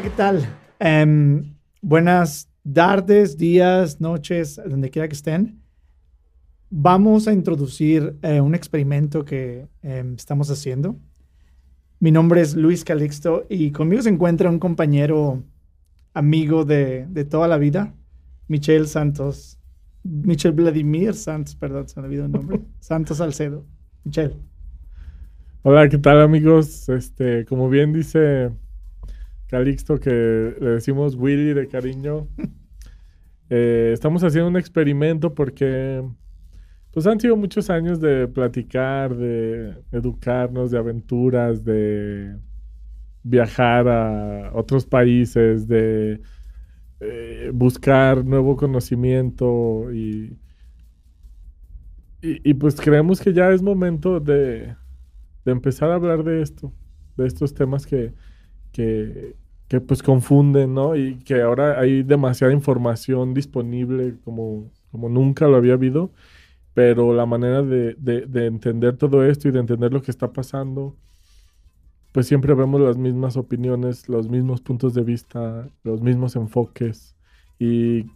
Hola, ¿qué tal? Em, buenas tardes, días, noches, donde quiera que estén. Vamos a introducir eh, un experimento que em, estamos haciendo. Mi nombre es Luis Calixto y conmigo se encuentra un compañero amigo de, de toda la vida, Michelle Santos. Michelle Vladimir Santos, perdón, se me olvidó el nombre. Santos Salcedo. Michelle. Hola, ¿qué tal amigos? Este, como bien dice Calixto, que le decimos Willy de cariño, eh, estamos haciendo un experimento porque pues han sido muchos años de platicar, de educarnos, de aventuras, de viajar a otros países, de eh, buscar nuevo conocimiento y, y, pues creemos que ya es momento de, de, empezar a hablar de esto, de estos temas que, que, que, pues confunden, ¿no? Y que ahora hay demasiada información disponible como, como nunca lo había habido, pero la manera de, de, de entender todo esto y de entender lo que está pasando pues siempre vemos las mismas opiniones, los mismos puntos de vista, los mismos enfoques y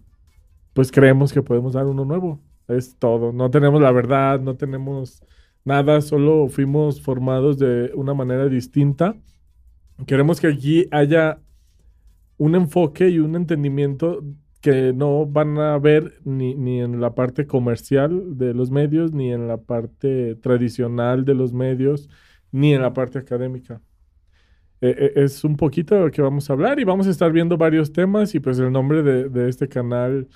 pues creemos que podemos dar uno nuevo. Es todo. No tenemos la verdad, no tenemos nada, solo fuimos formados de una manera distinta. Queremos que aquí haya un enfoque y un entendimiento que no van a ver ni, ni, en la parte comercial de los medios, ni en la parte tradicional de los medios, ni en la parte académica. Eh, eh, es un poquito de lo que vamos a hablar y vamos a estar viendo varios temas y pues el nombre de, este canal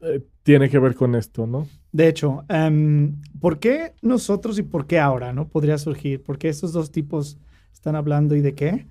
eh, tiene que ver con esto, ¿no? De hecho, em, ¿por qué nosotros y por qué ahora, no? Podría surgir, ¿por qué estos dos tipos están hablando y de qué?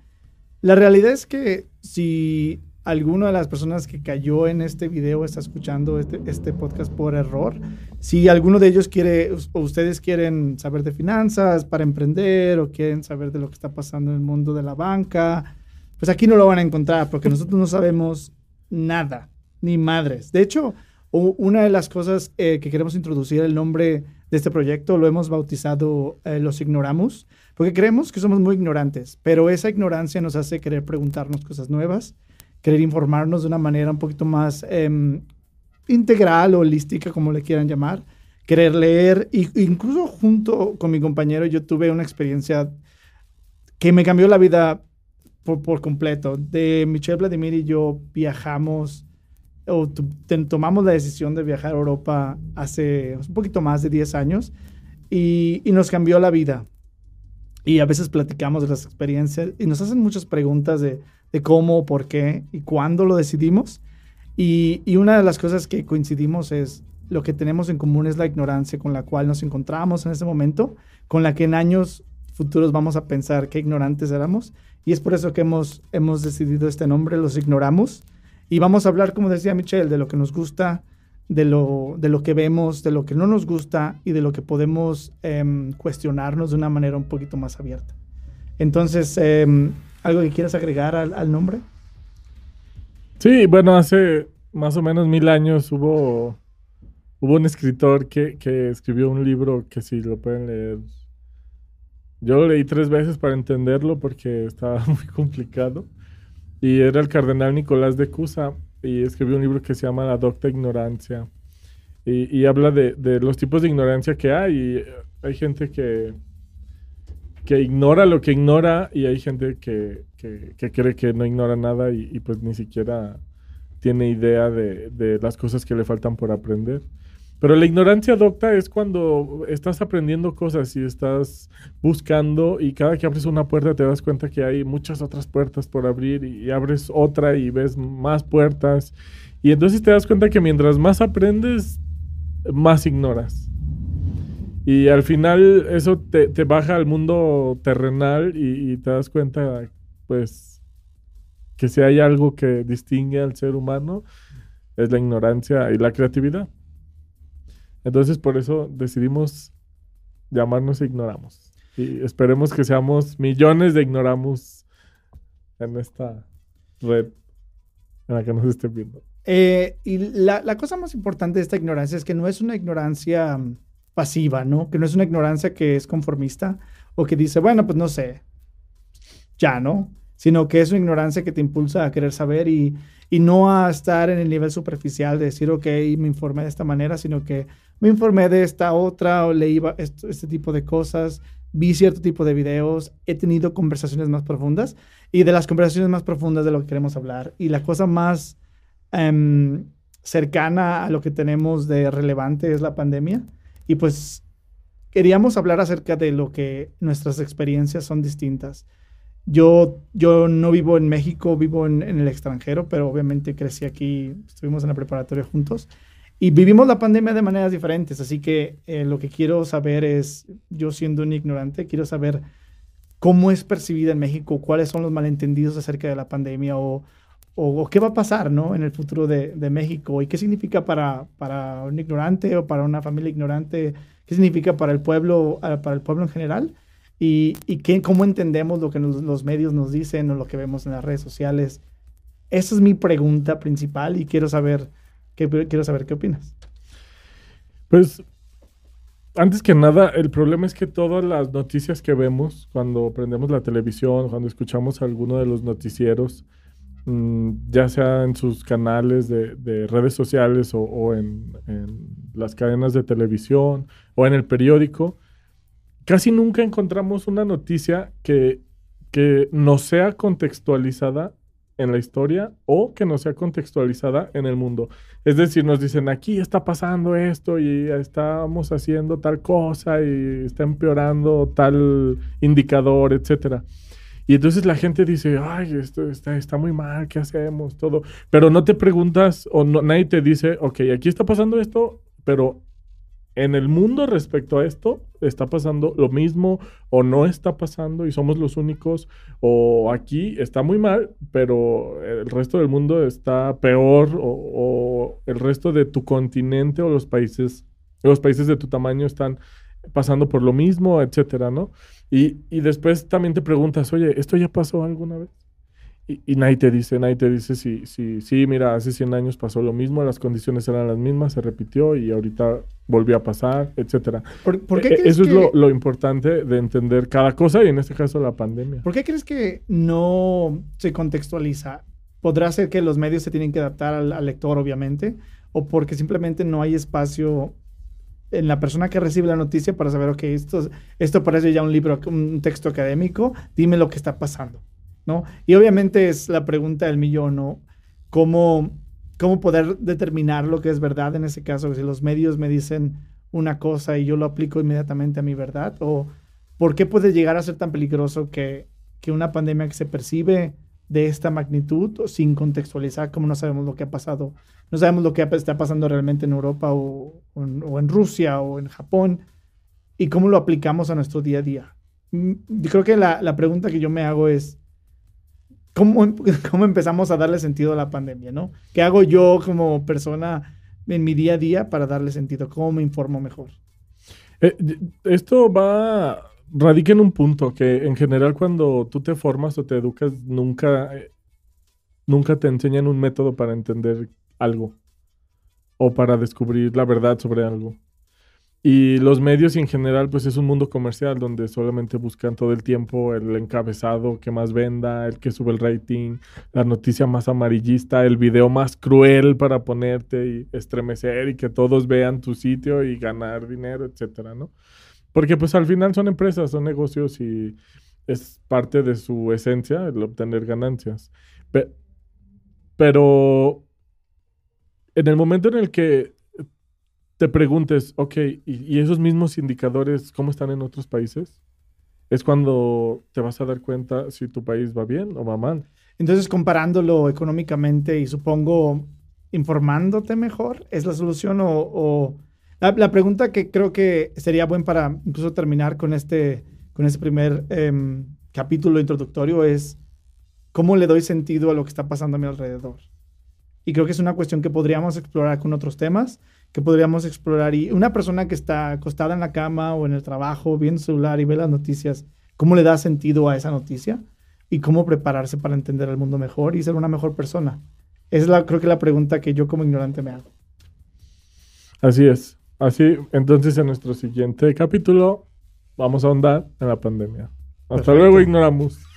La realidad es que si alguna de las personas que cayó en este video está escuchando este, este podcast por error. Si alguno de ellos quiere, o ustedes quieren saber de finanzas para emprender, o quieren saber de lo que está pasando en el mundo de la banca, pues aquí no lo van a encontrar, porque nosotros no sabemos nada, ni madres. De hecho, una de las cosas eh, que queremos introducir, el nombre de este proyecto, lo hemos bautizado eh, Los Ignoramos, porque creemos que somos muy ignorantes, pero esa ignorancia nos hace querer preguntarnos cosas nuevas querer informarnos de una manera un poquito más em, integral holística, como le quieran llamar, querer leer, e incluso junto con mi compañero yo tuve una experiencia que me cambió la vida por, por completo. De Michelle Vladimir y yo viajamos o tomamos la decisión de viajar a Europa hace un poquito más de 10 años y, y nos cambió la vida. Y a veces platicamos de las experiencias y nos hacen muchas preguntas de de cómo, por qué y cuándo lo decidimos. Y, y, una de las cosas que coincidimos es lo que tenemos en común es la ignorancia con la cual nos encontramos en ese momento, con la que en años futuros vamos a pensar qué ignorantes éramos. Y es por eso que hemos, hemos decidido este nombre, los ignoramos. Y vamos a hablar, como decía Michelle, de lo que nos gusta, de lo, de lo que vemos, de lo que no nos gusta y de lo que podemos em, cuestionarnos de una manera un poquito más abierta. Entonces, em, ¿Algo que quieras agregar al, nombre? Sí, bueno, hace más o menos mil años hubo, hubo un escritor que, escribió un libro que si lo pueden leer. Yo lo leí tres veces para entenderlo porque estaba muy complicado. Y era el cardenal Nicolás de Cusa y escribió un libro que se llama La Docta Ignorancia. Y, y habla de, de, los tipos de ignorancia que hay. Y hay gente que, que ignora lo que ignora y hay gente que, cree que no ignora nada y, pues ni siquiera tiene idea de, las cosas que le faltan por aprender. Pero la ignorancia docta es cuando estás aprendiendo cosas y estás buscando y cada que abres una puerta te das cuenta que hay muchas otras puertas por abrir y abres otra y ves más puertas. Y entonces te das cuenta que mientras más aprendes, más ignoras. Y al final eso te, baja al mundo terrenal y, te das cuenta, pues, que si hay algo que distingue al ser humano, es la ignorancia y la creatividad. Entonces por eso decidimos llamarnos Ignoramos. Y esperemos que seamos millones de Ignoramos en esta red en la que nos estén viendo. Eh, y la, la cosa más importante de esta ignorancia es que no es una ignorancia pasiva, ¿no? Que no es una ignorancia que es conformista o que dice, bueno, pues no sé, ya, ¿no? sino que es una ignorancia que te impulsa a querer saber y, y no a estar en el nivel superficial de decir, ok, me informé de esta manera, sino que me informé de esta otra o leí este tipo de cosas, vi cierto tipo de videos, he tenido conversaciones más profundas y de las conversaciones más profundas de lo que queremos hablar. Y la cosa más em, cercana a lo que tenemos de relevante es la pandemia. Y pues queríamos hablar acerca de lo que nuestras experiencias son distintas. Yo, yo no vivo en México, vivo en, el extranjero, pero obviamente crecí aquí, estuvimos en la preparatoria juntos y vivimos la pandemia de maneras diferentes. Así que eh, lo que quiero saber es, yo siendo un ignorante, quiero saber cómo es percibida en México, cuáles son los malentendidos acerca de la pandemia o, o, qué va a pasar ¿no? en el futuro de, de, México y qué significa para, para un ignorante o para una familia ignorante, qué significa para el pueblo, para el pueblo en general y, y qué, cómo entendemos lo que los medios nos dicen o lo que vemos en las redes sociales. Esa es mi pregunta principal y quiero saber, qué, quiero saber qué opinas. Pues, antes que nada, el problema es que todas las noticias que vemos cuando prendemos la televisión, cuando escuchamos alguno de los noticieros, mm, ya sea en sus canales de, redes sociales o, en, en, las cadenas de televisión o en el periódico, casi nunca encontramos una noticia que, que no sea contextualizada en la historia o que no sea contextualizada en el mundo. Es decir, nos dicen, aquí está pasando esto y estamos haciendo tal cosa y está empeorando tal indicador, etcétera. Y entonces la gente dice, ay, esto está, está muy mal, ¿qué hacemos? Todo. Pero no te preguntas o no, nadie te dice, ok, aquí está pasando esto, pero en el mundo respecto a esto está pasando lo mismo o no está pasando y somos los únicos o aquí está muy mal, pero el resto del mundo está peor o, el resto de tu continente o los países, los países de tu tamaño están pasando por lo mismo, etcétera, ¿no? Y, y después también te preguntas, oye, ¿esto ya pasó alguna vez? Y, nadie te dice, nadie te dice si, si, sí, mira, hace 100 años pasó lo mismo, las condiciones eran las mismas, se repitió y ahorita volvió a pasar, etcétera. ¿Por, qué e, Eso es lo, importante de entender cada cosa y en este caso la pandemia. ¿Por qué crees que no se contextualiza? ¿Podrá ser que los medios se tienen que adaptar al, lector, obviamente? ¿O porque simplemente no hay espacio en la persona que recibe la noticia para saber, ok, esto, esto parece ya un libro, un texto académico, dime lo que está pasando? Y obviamente es la pregunta del millón, ¿no? ¿Cómo, cómo poder determinar lo que es verdad en ese caso? Si los medios me dicen una cosa y yo lo aplico inmediatamente a mi verdad, o por qué puede llegar a ser tan peligroso que, que una pandemia que se percibe de esta magnitud sin contextualizar, como no sabemos lo que ha pasado, no sabemos lo que está pasando realmente en Europa o, o en Rusia o en Japón, y cómo lo aplicamos a nuestro día a día. Mm, yo creo que la, la pregunta que yo me hago es, ¿cómo, cómo empezamos a darle sentido a la pandemia, ¿no? ¿Qué hago yo como persona en mi día a día para darle sentido? ¿Cómo me informo mejor? Eh, esto va, radica en un punto que en general cuando tú te formas o te educas, nunca, eh, nunca te enseñan un método para entender algo o para descubrir la verdad sobre algo. Y los medios en general, pues es un mundo comercial donde solamente buscan todo el tiempo el encabezado que más venda, el que sube el rating, la noticia más amarillista, el video más cruel para ponerte y estremecer y que todos vean tu sitio y ganar dinero, etcétera, ¿no? Porque pues al final son empresas, son negocios y es parte de su esencia el obtener ganancias. pero en el momento en el que te preguntes, ok, ¿y, esos mismos indicadores cómo están en otros países? Es cuando te vas a dar cuenta si tu país va bien o va mal. Entonces, comparándolo económicamente y supongo informándote mejor, ¿es la solución? O, La, pregunta que creo que sería buena para incluso terminar con este, con este primer em, capítulo introductorio es, ¿cómo le doy sentido a lo que está pasando a mi alrededor? Y creo que es una cuestión que podríamos explorar con otros temas que podríamos explorar. Y una persona que está acostada en la cama o en el trabajo, viendo el celular y ve las noticias, ¿cómo le da sentido a esa noticia? Y cómo prepararse para entender el mundo mejor y ser una mejor persona. Esa es la, creo que la pregunta que yo como ignorante me hago. Así es. Así, entonces en nuestro siguiente capítulo vamos a ahondar en la pandemia. Hasta luego, ignoramos.